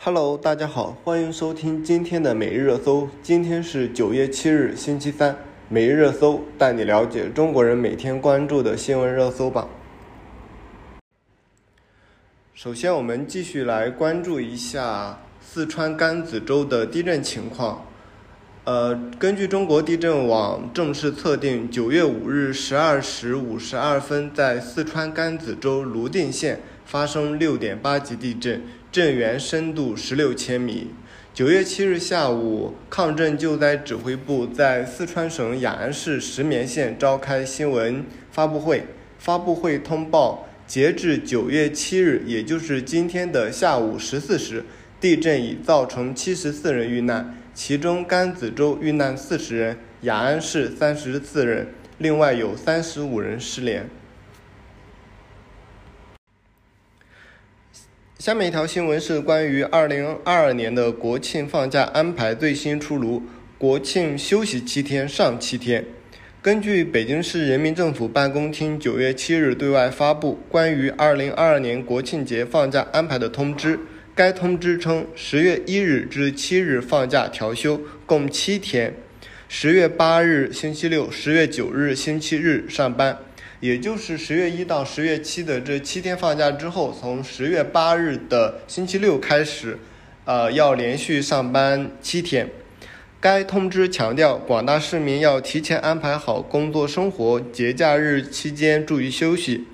Hello，大家好，欢迎收听今天的每日热搜。今天是九月七日，星期三。每日热搜带你了解中国人每天关注的新闻热搜榜。首先，我们继续来关注一下四川甘孜州的地震情况。呃，根据中国地震网正式测定，九月五日十二时五十二分，在四川甘孜州泸定县发生六点八级地震，震源深度十六千米。九月七日下午，抗震救灾指挥部在四川省雅安市石棉县召开新闻发布会。发布会通报，截至九月七日，也就是今天的下午十四时，地震已造成七十四人遇难，其中甘孜州遇难四十人，雅安市三十四人，另外有三十五人失联。下面一条新闻是关于二零二二年的国庆放假安排最新出炉，国庆休息七天，上七天。根据北京市人民政府办公厅九月七日对外发布关于二零二二年国庆节放假安排的通知，该通知称，十月一日至七日放假调休，共七天；十月八日星期六、十月九日星期日上班。也就是十月一到十月七的这七天放假之后，从十月八日的星期六开始，呃，要连续上班七天。该通知强调，广大市民要提前安排好工作生活，节假日期间注意休息，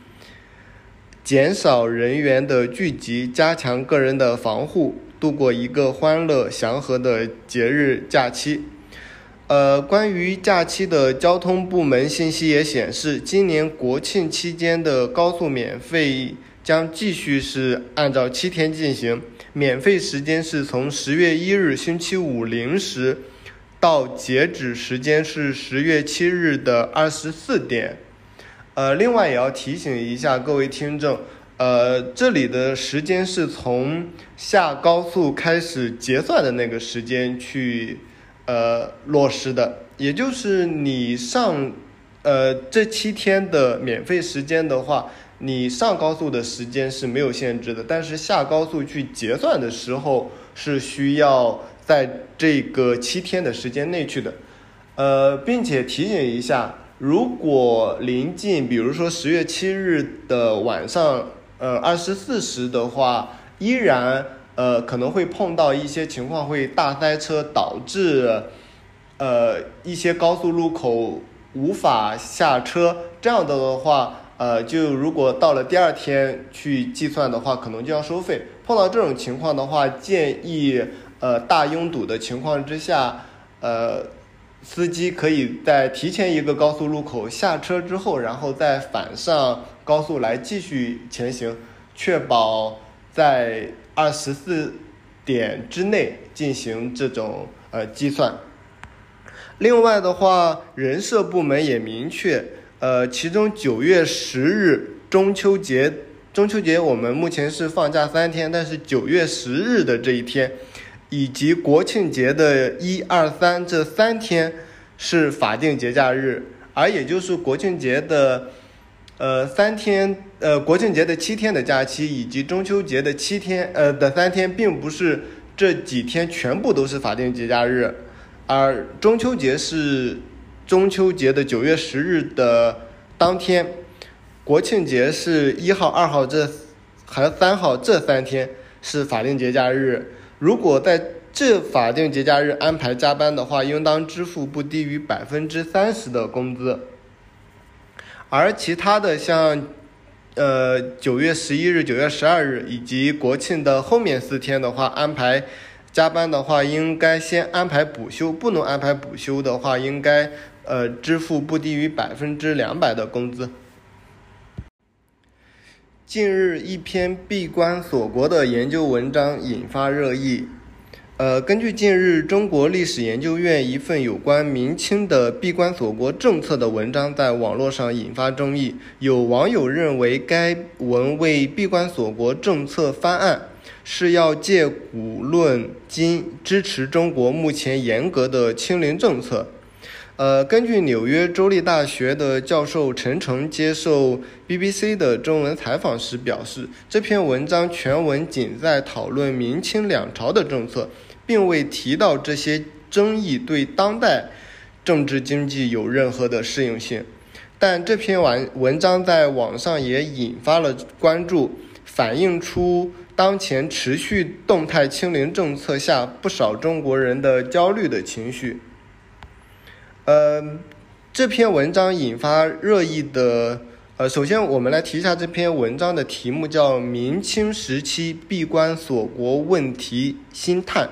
减少人员的聚集，加强个人的防护，度过一个欢乐祥和的节日假期。呃，关于假期的交通部门信息也显示，今年国庆期间的高速免费将继续是按照七天进行，免费时间是从十月一日星期五零时到截止时间是十月七日的二十四点。呃，另外也要提醒一下各位听众，呃，这里的时间是从下高速开始结算的那个时间去。呃，落实的，也就是你上，呃，这七天的免费时间的话，你上高速的时间是没有限制的，但是下高速去结算的时候是需要在这个七天的时间内去的，呃，并且提醒一下，如果临近，比如说十月七日的晚上，呃，二十四时的话，依然。呃，可能会碰到一些情况，会大塞车，导致呃一些高速路口无法下车。这样的的话，呃，就如果到了第二天去计算的话，可能就要收费。碰到这种情况的话，建议呃大拥堵的情况之下，呃，司机可以在提前一个高速路口下车之后，然后再返上高速来继续前行，确保在。二十四点之内进行这种呃计算。另外的话，人社部门也明确，呃，其中九月十日中秋节，中秋节我们目前是放假三天，但是九月十日的这一天，以及国庆节的一二三这三天是法定节假日，而也就是国庆节的。呃，三天，呃，国庆节的七天的假期，以及中秋节的七天，呃的三天，并不是这几天全部都是法定节假日，而中秋节是中秋节的九月十日的当天，国庆节是一号、二号这，和三号这三天是法定节假日。如果在这法定节假日安排加班的话，应当支付不低于百分之三十的工资。而其他的像，呃，九月十一日、九月十二日以及国庆的后面四天的话，安排加班的话，应该先安排补休；不能安排补休的话，应该呃支付不低于百分之两百的工资。近日，一篇闭关锁国的研究文章引发热议。呃，根据近日中国历史研究院一份有关明清的闭关锁国政策的文章在网络上引发争议，有网友认为该文为闭关锁国政策翻案，是要借古论今，支持中国目前严格的清零政策。呃，根据纽约州立大学的教授陈诚接受 BBC 的中文采访时表示，这篇文章全文仅在讨论明清两朝的政策，并未提到这些争议对当代政治经济有任何的适应性。但这篇文文章在网上也引发了关注，反映出当前持续动态清零政策下不少中国人的焦虑的情绪。呃，这篇文章引发热议的，呃，首先我们来提一下这篇文章的题目，叫《明清时期闭关锁国问题新探》。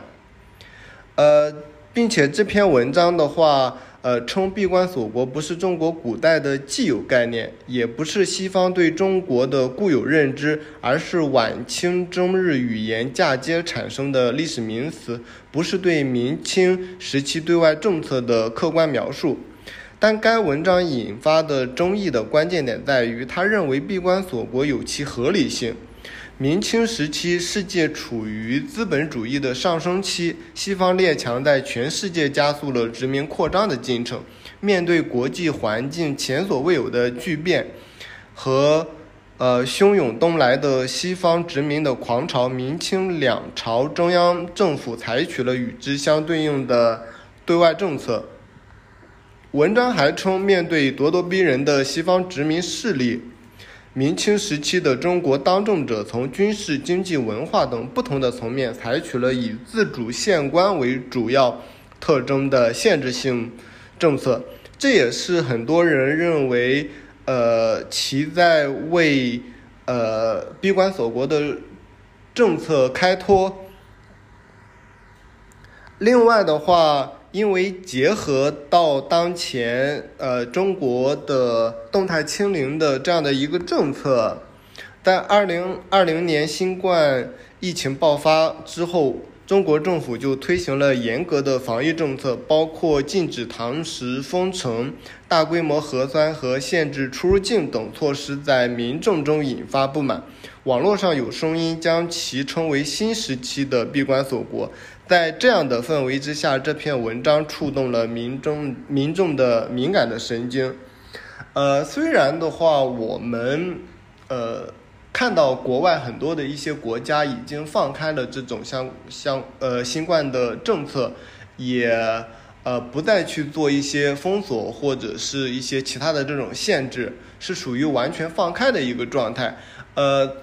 呃，并且这篇文章的话，呃，称闭关锁国不是中国古代的既有概念，也不是西方对中国的固有认知，而是晚清中日语言嫁接产生的历史名词。不是对明清时期对外政策的客观描述，但该文章引发的争议的关键点在于，他认为闭关锁国有其合理性。明清时期，世界处于资本主义的上升期，西方列强在全世界加速了殖民扩张的进程。面对国际环境前所未有的巨变和。呃，汹涌东来的西方殖民的狂潮，明清两朝中央政府采取了与之相对应的对外政策。文章还称，面对咄咄逼人的西方殖民势力，明清时期的中国当政者从军事、经济、文化等不同的层面，采取了以自主县官为主要特征的限制性政策。这也是很多人认为。呃，其在为呃闭关锁国的政策开脱。另外的话，因为结合到当前呃中国的动态清零的这样的一个政策，在二零二零年新冠疫情爆发之后。中国政府就推行了严格的防疫政策，包括禁止堂食、封城、大规模核酸和限制出入境等措施，在民众中引发不满。网络上有声音将其称为新时期的闭关锁国。在这样的氛围之下，这篇文章触动了民众民众的敏感的神经。呃，虽然的话，我们呃。看到国外很多的一些国家已经放开了这种相相呃新冠的政策，也呃不再去做一些封锁或者是一些其他的这种限制，是属于完全放开的一个状态。呃，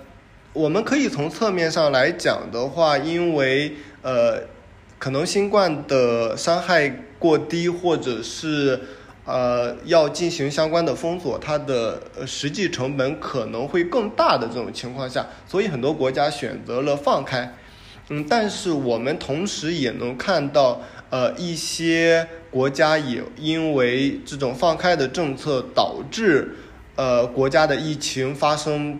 我们可以从侧面上来讲的话，因为呃可能新冠的伤害过低，或者是。呃，要进行相关的封锁，它的实际成本可能会更大的这种情况下，所以很多国家选择了放开。嗯，但是我们同时也能看到，呃，一些国家也因为这种放开的政策，导致呃国家的疫情发生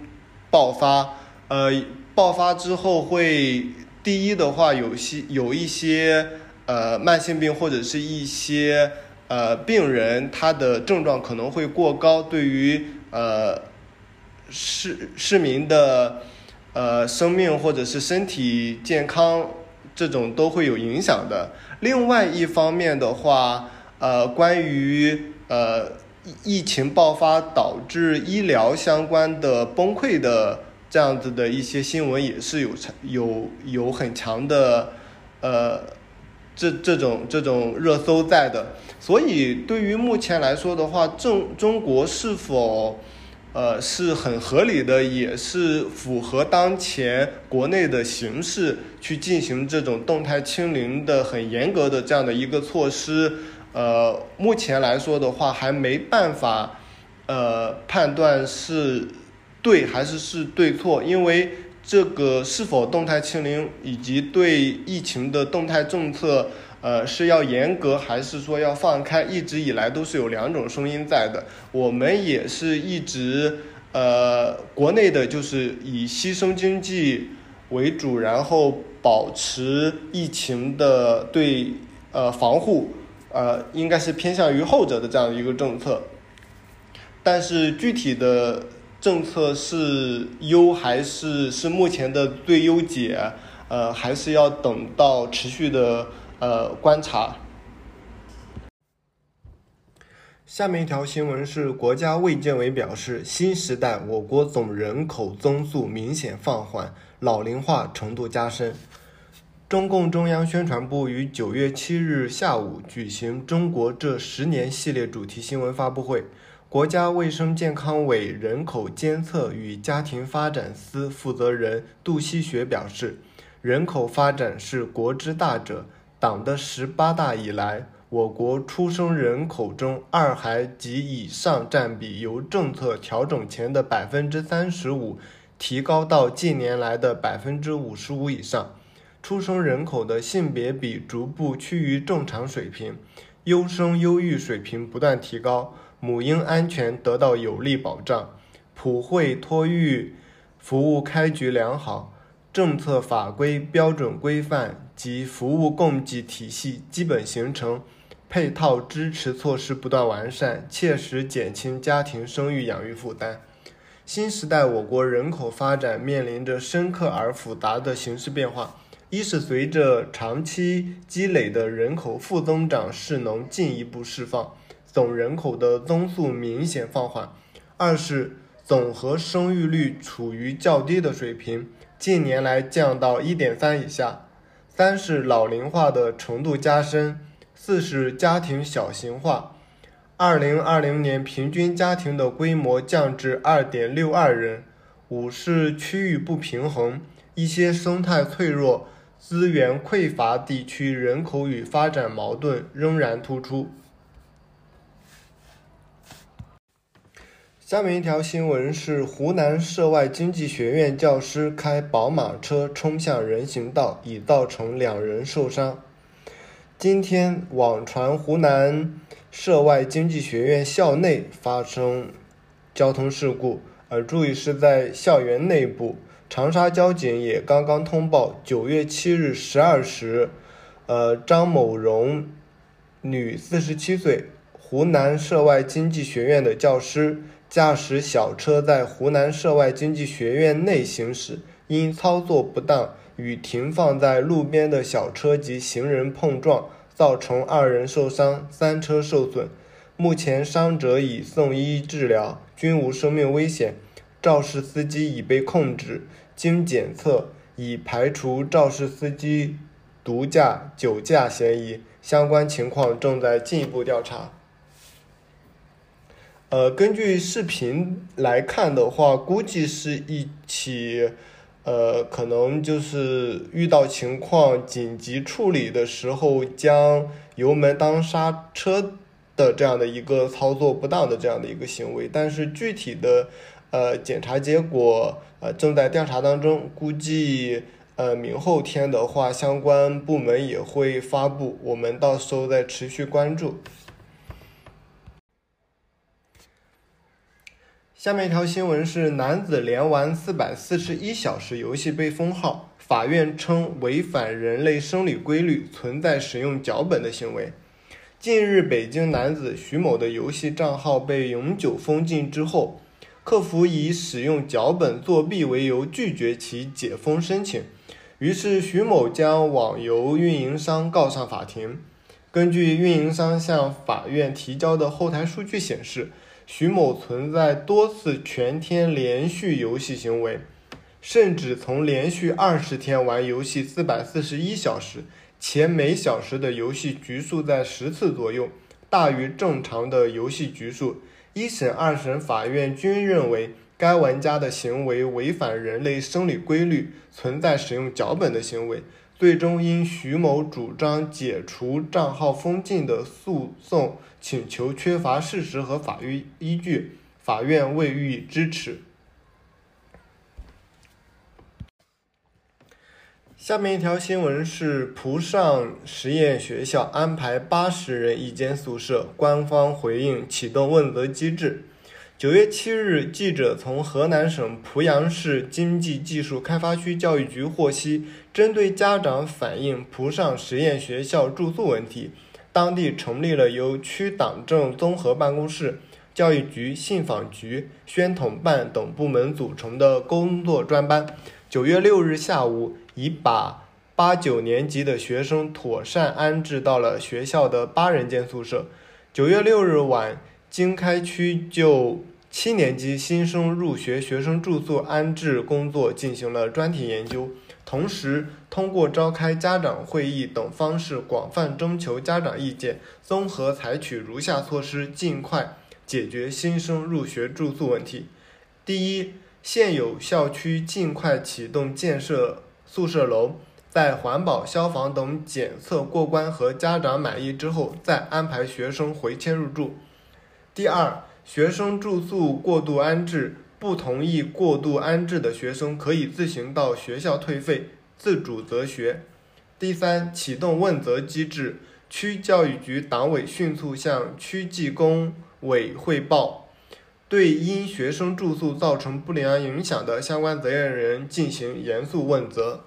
爆发。呃，爆发之后会第一的话，有些有一些呃慢性病或者是一些。呃，病人他的症状可能会过高，对于呃市市民的呃生命或者是身体健康这种都会有影响的。另外一方面的话，呃，关于呃疫情爆发导致医疗相关的崩溃的这样子的一些新闻也是有有有很强的呃。这这种这种热搜在的，所以对于目前来说的话，中中国是否，呃，是很合理的，也是符合当前国内的形势去进行这种动态清零的很严格的这样的一个措施，呃，目前来说的话还没办法，呃，判断是对还是是对错，因为。这个是否动态清零，以及对疫情的动态政策，呃，是要严格还是说要放开？一直以来都是有两种声音在的。我们也是一直，呃，国内的就是以牺牲经济为主，然后保持疫情的对呃防护，呃，应该是偏向于后者的这样一个政策。但是具体的。政策是优还是是目前的最优解？呃，还是要等到持续的呃观察。下面一条新闻是，国家卫健委表示，新时代我国总人口增速明显放缓，老龄化程度加深。中共中央宣传部于九月七日下午举行“中国这十年”系列主题新闻发布会。国家卫生健康委人口监测与家庭发展司负责人杜希学表示，人口发展是国之大者，党的十八大以来。我国出生人口中，二孩及以上占比由政策调整前的百分之三十五，提高到近年来的百分之五十五以上。出生人口的性别比逐步趋于正常水平，优生优育水平不断提高，母婴安全得到有力保障，普惠托育服务开局良好，政策法规标准规范及服务供给体系基本形成。配套支持措施不断完善，切实减轻家庭生育养育负担。新时代我国人口发展面临着深刻而复杂的形势变化：一是随着长期积累的人口负增长势能进一步释放，总人口的增速明显放缓；二是总和生育率处于较低的水平，近年来降到一点三以下；三是老龄化的程度加深。四是家庭小型化，二零二零年平均家庭的规模降至二点六二人。五是区域不平衡，一些生态脆弱、资源匮乏地区人口与发展矛盾仍然突出。下面一条新闻是：湖南涉外经济学院教师开宝马车冲向人行道，已造成两人受伤。今天网传湖南涉外经济学院校内发生交通事故，而注意是在校园内部。长沙交警也刚刚通报，九月七日十二时，呃，张某荣，女，四十七岁，湖南涉外经济学院的教师，驾驶小车在湖南涉外经济学院内行驶，因操作不当。与停放在路边的小车及行人碰撞，造成二人受伤，三车受损。目前伤者已送医治疗，均无生命危险。肇事司机已被控制，经检测已排除肇事司机毒驾、酒驾嫌疑，相关情况正在进一步调查。呃，根据视频来看的话，估计是一起。呃，可能就是遇到情况紧急处理的时候，将油门当刹车的这样的一个操作不当的这样的一个行为，但是具体的呃检查结果呃正在调查当中，估计呃明后天的话，相关部门也会发布，我们到时候再持续关注。下面一条新闻是：男子连玩四百四十一小时游戏被封号，法院称违反人类生理规律，存在使用脚本的行为。近日，北京男子徐某的游戏账号被永久封禁之后，客服以使用脚本作弊为由拒绝其解封申请，于是徐某将网游运营商告上法庭。根据运营商向法院提交的后台数据显示。徐某存在多次全天连续游戏行为，甚至从连续二十天玩游戏四百四十一小时，且每小时的游戏局数在十次左右，大于正常的游戏局数。一审、二审法院均认为该玩家的行为违反人类生理规律，存在使用脚本的行为。最终因徐某主张解除账号封禁的诉讼请求缺乏事实和法律依据，法院未予以支持。下面一条新闻是：蒲上实验学校安排八十人一间宿舍，官方回应启动问责机制。九月七日，记者从河南省濮阳市经济技术开发区教育局获悉，针对家长反映濮上实验学校住宿问题，当地成立了由区党政综合办公室、教育局、信访局、宣统办等部门组成的工作专班。九月六日下午，已把八九年级的学生妥善安置到了学校的八人间宿舍。九月六日晚。经开区就七年级新生入学学生住宿安置工作进行了专题研究，同时通过召开家长会议等方式广泛征求家长意见，综合采取如下措施，尽快解决新生入学住宿问题。第一，现有校区尽快启动建设宿舍楼。在环保、消防等检测过关和家长满意之后，再安排学生回迁入住。第二，学生住宿过度安置，不同意过度安置的学生可以自行到学校退费，自主择学。第三，启动问责机制，区教育局党委迅速向区纪工委汇报，对因学生住宿造成不良影响的相关责任人进行严肃问责。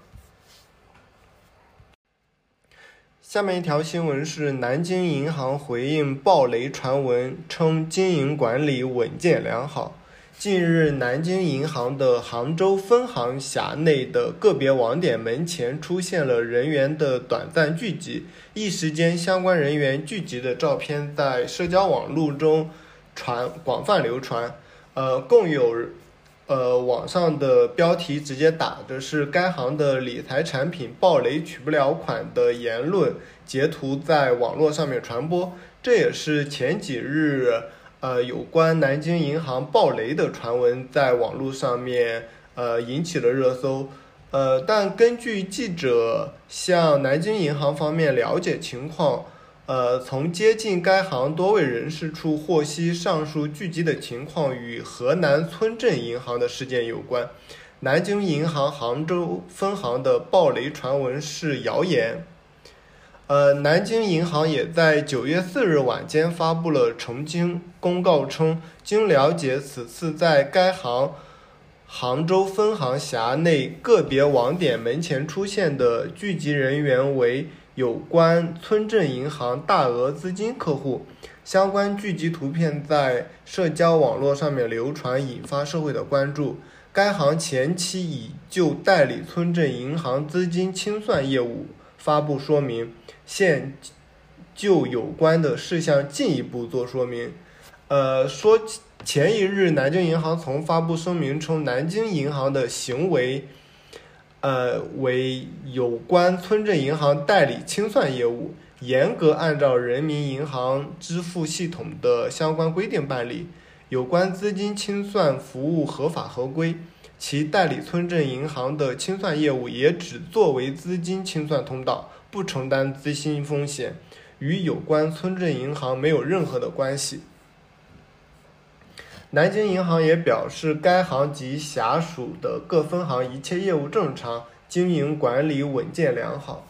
下面一条新闻是：南京银行回应暴雷传闻，称经营管理稳健良好。近日，南京银行的杭州分行辖内的个别网点门前出现了人员的短暂聚集，一时间，相关人员聚集的照片在社交网络中传广泛流传。呃，共有。呃，网上的标题直接打的是该行的理财产品暴雷取不了款的言论截图在网络上面传播，这也是前几日呃有关南京银行暴雷的传闻在网络上面呃引起了热搜。呃，但根据记者向南京银行方面了解情况。呃，从接近该行多位人士处获悉，上述聚集的情况与河南村镇银行的事件有关。南京银行杭州分行的暴雷传闻是谣言。呃，南京银行也在九月四日晚间发布了澄清公告称，经了解，此次在该行杭州分行辖内个别网点门前出现的聚集人员为。有关村镇银行大额资金客户相关聚集图片在社交网络上面流传，引发社会的关注。该行前期已就代理村镇银行资金清算业务发布说明，现就有关的事项进一步做说明。呃，说前一日南京银行曾发布声明称，南京银行的行为。呃，为有关村镇银行代理清算业务，严格按照人民银行支付系统的相关规定办理。有关资金清算服务合法合规，其代理村镇银行的清算业务也只作为资金清算通道，不承担资金风险，与有关村镇银行没有任何的关系。南京银行也表示，该行及辖属的各分行一切业务正常，经营管理稳健良好。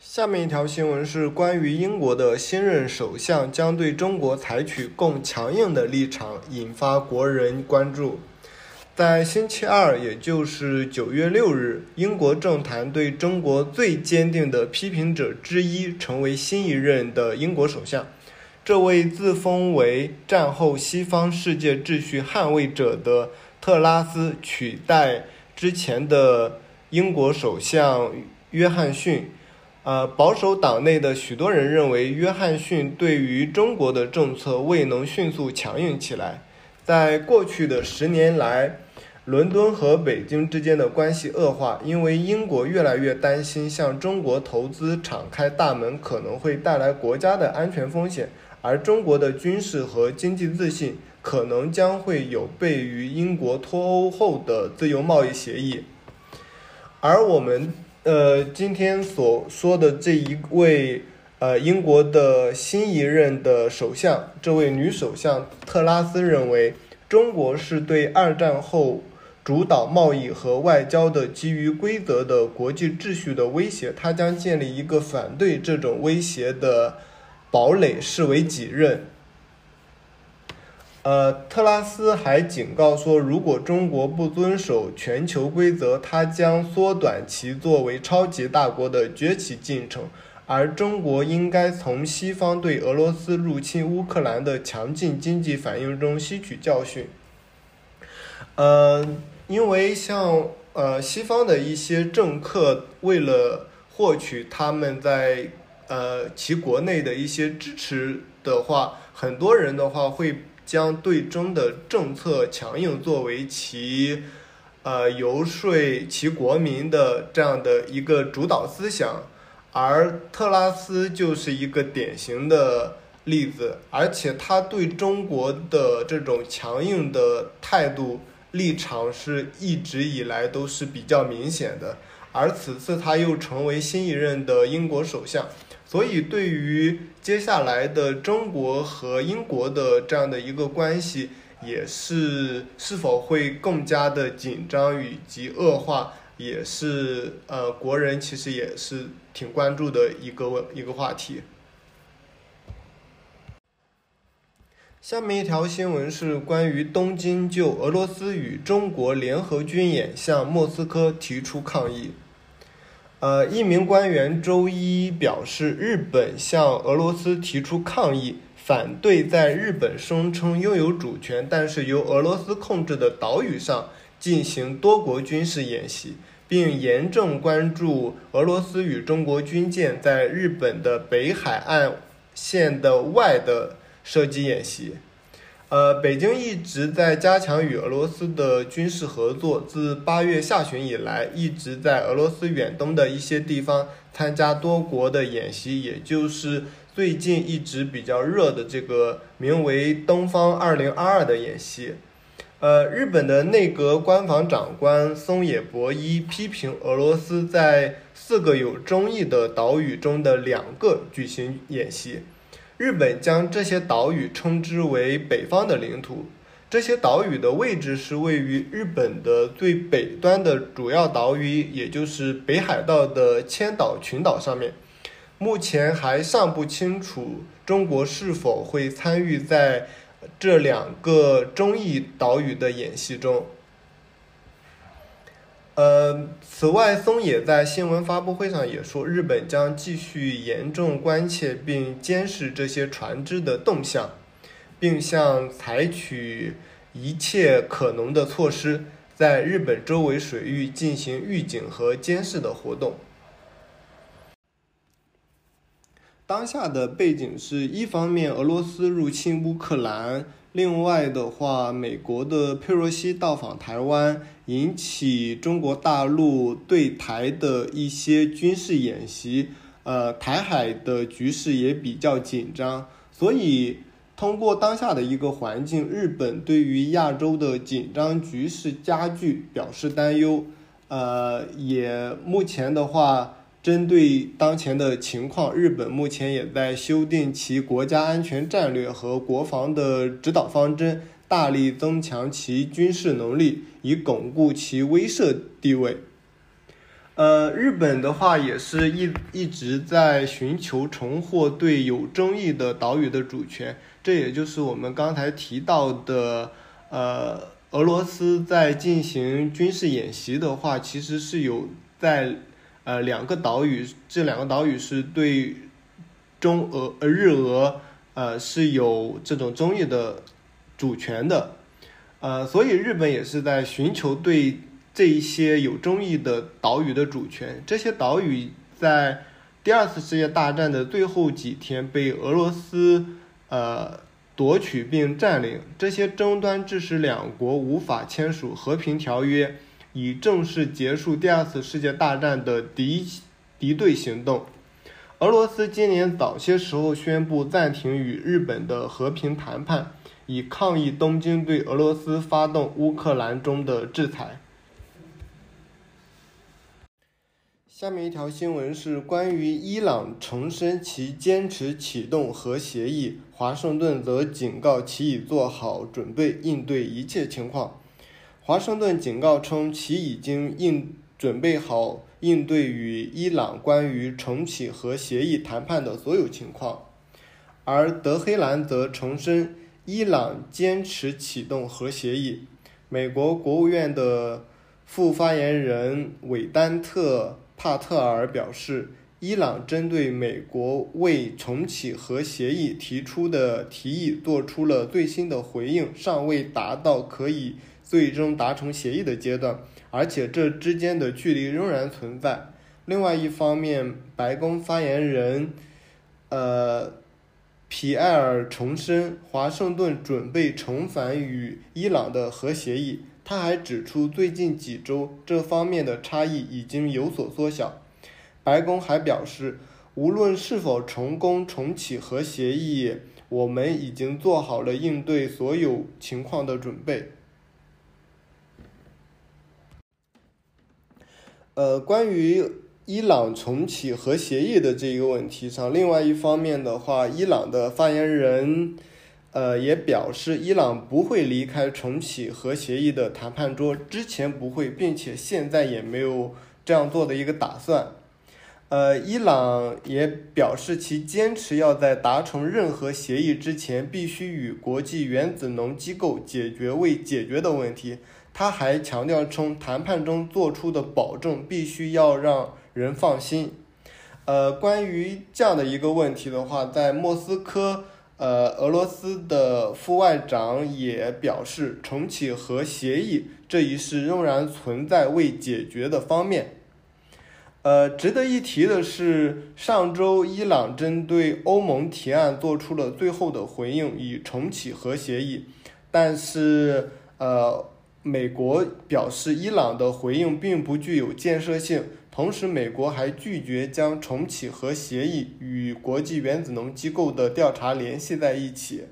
下面一条新闻是关于英国的新任首相将对中国采取更强硬的立场，引发国人关注。在星期二，也就是九月六日，英国政坛对中国最坚定的批评者之一，成为新一任的英国首相。这位自封为战后西方世界秩序捍卫者的特拉斯取代之前的英国首相约翰逊。呃，保守党内的许多人认为，约翰逊对于中国的政策未能迅速强硬起来。在过去的十年来，伦敦和北京之间的关系恶化，因为英国越来越担心向中国投资敞开大门可能会带来国家的安全风险。而中国的军事和经济自信可能将会有悖于英国脱欧后的自由贸易协议。而我们呃今天所说的这一位呃英国的新一任的首相，这位女首相特拉斯认为，中国是对二战后主导贸易和外交的基于规则的国际秩序的威胁，她将建立一个反对这种威胁的。堡垒视为己任。呃，特拉斯还警告说，如果中国不遵守全球规则，它将缩短其作为超级大国的崛起进程。而中国应该从西方对俄罗斯入侵乌克兰的强劲经济反应中吸取教训。呃，因为像呃西方的一些政客，为了获取他们在呃其国内的一些支持的话，很多人的话会将对中的政策强硬作为其呃游说其国民的这样的一个主导思想，而特拉斯就是一个典型的例子，而且他对中国的这种强硬的态度立场是一直以来都是比较明显的。而此次他又成为新一任的英国首相，所以对于接下来的中国和英国的这样的一个关系，也是是否会更加的紧张以及恶化，也是呃国人其实也是挺关注的一个问一个话题。下面一条新闻是关于东京就俄罗斯与中国联合军演向莫斯科提出抗议。呃，一名官员周一表示，日本向俄罗斯提出抗议，反对在日本声称拥有主权但是由俄罗斯控制的岛屿上进行多国军事演习，并严正关注俄罗斯与中国军舰在日本的北海岸线的外的。射击演习，呃，北京一直在加强与俄罗斯的军事合作。自八月下旬以来，一直在俄罗斯远东的一些地方参加多国的演习，也就是最近一直比较热的这个名为“东方二零二二”的演习。呃，日本的内阁官房长官松野博一批评俄罗斯在四个有争议的岛屿中的两个举行演习。日本将这些岛屿称之为北方的领土。这些岛屿的位置是位于日本的最北端的主要岛屿，也就是北海道的千岛群岛上面。目前还尚不清楚中国是否会参与在这两个中义岛屿的演习中。呃，此外，松野在新闻发布会上也说，日本将继续严重关切并监视这些船只的动向，并向采取一切可能的措施，在日本周围水域进行预警和监视的活动。当下的背景是一方面，俄罗斯入侵乌克兰。另外的话，美国的佩洛西到访台湾，引起中国大陆对台的一些军事演习，呃，台海的局势也比较紧张。所以，通过当下的一个环境，日本对于亚洲的紧张局势加剧表示担忧。呃，也目前的话。针对当前的情况，日本目前也在修订其国家安全战略和国防的指导方针，大力增强其军事能力，以巩固其威慑地位。呃，日本的话也是一一直在寻求重获对有争议的岛屿的主权，这也就是我们刚才提到的，呃，俄罗斯在进行军事演习的话，其实是有在。呃，两个岛屿，这两个岛屿是对中俄呃日俄呃是有这种争议的主权的，呃，所以日本也是在寻求对这一些有争议的岛屿的主权。这些岛屿在第二次世界大战的最后几天被俄罗斯呃夺取并占领，这些争端致使两国无法签署和平条约。以正式结束第二次世界大战的敌敌对行动。俄罗斯今年早些时候宣布暂停与日本的和平谈判，以抗议东京对俄罗斯发动乌克兰中的制裁。下面一条新闻是关于伊朗重申其坚持启动核协议，华盛顿则警告其已做好准备应对一切情况。华盛顿警告称，其已经应准备好应对与伊朗关于重启核协议谈判的所有情况，而德黑兰则重申伊朗坚持启动核协议。美国国务院的副发言人韦丹特·帕特尔表示，伊朗针对美国为重启核协议提出的提议做出了最新的回应，尚未达到可以。最终达成协议的阶段，而且这之间的距离仍然存在。另外一方面，白宫发言人呃，皮埃尔重申华盛顿准备重返与伊朗的核协议。他还指出，最近几周这方面的差异已经有所缩小。白宫还表示，无论是否成功重启核协议，我们已经做好了应对所有情况的准备。呃，关于伊朗重启核协议的这一个问题上，另外一方面的话，伊朗的发言人。呃，也表示伊朗不会离开重启核协议的谈判桌，之前不会，并且现在也没有这样做的一个打算。呃，伊朗也表示其坚持要在达成任何协议之前，必须与国际原子能机构解决未解决的问题。他还强调称，谈判中做出的保证必须要让人放心。呃，关于这样的一个问题的话，在莫斯科。呃，俄罗斯的副外长也表示，重启核协议这一事仍然存在未解决的方面。呃，值得一提的是，上周伊朗针对欧盟提案做出了最后的回应，以重启核协议。但是，呃，美国表示，伊朗的回应并不具有建设性。同时，美国还拒绝将重启核协议与国际原子能机构的调查联系在一起。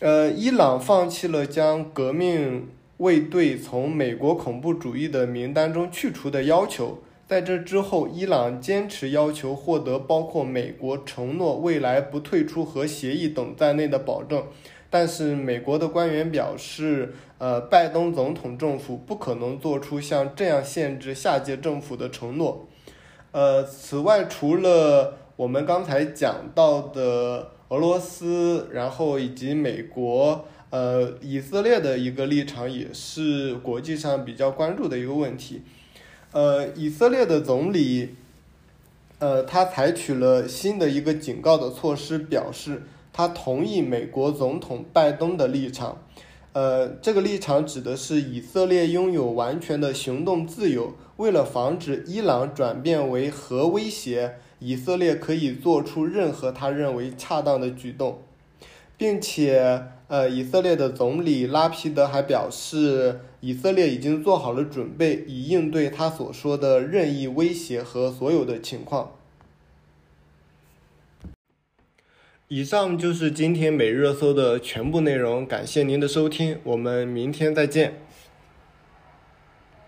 呃，伊朗放弃了将革命卫队从美国恐怖主义的名单中去除的要求。在这之后，伊朗坚持要求获得包括美国承诺未来不退出核协议等在内的保证。但是，美国的官员表示，呃，拜登总统政府不可能做出像这样限制下届政府的承诺。呃，此外，除了我们刚才讲到的俄罗斯，然后以及美国，呃，以色列的一个立场也是国际上比较关注的一个问题。呃，以色列的总理，呃，他采取了新的一个警告的措施，表示。他同意美国总统拜登的立场，呃，这个立场指的是以色列拥有完全的行动自由。为了防止伊朗转变为核威胁，以色列可以做出任何他认为恰当的举动，并且，呃，以色列的总理拉皮德还表示，以色列已经做好了准备，以应对他所说的任意威胁和所有的情况。以上就是今天每日热搜的全部内容，感谢您的收听，我们明天再见。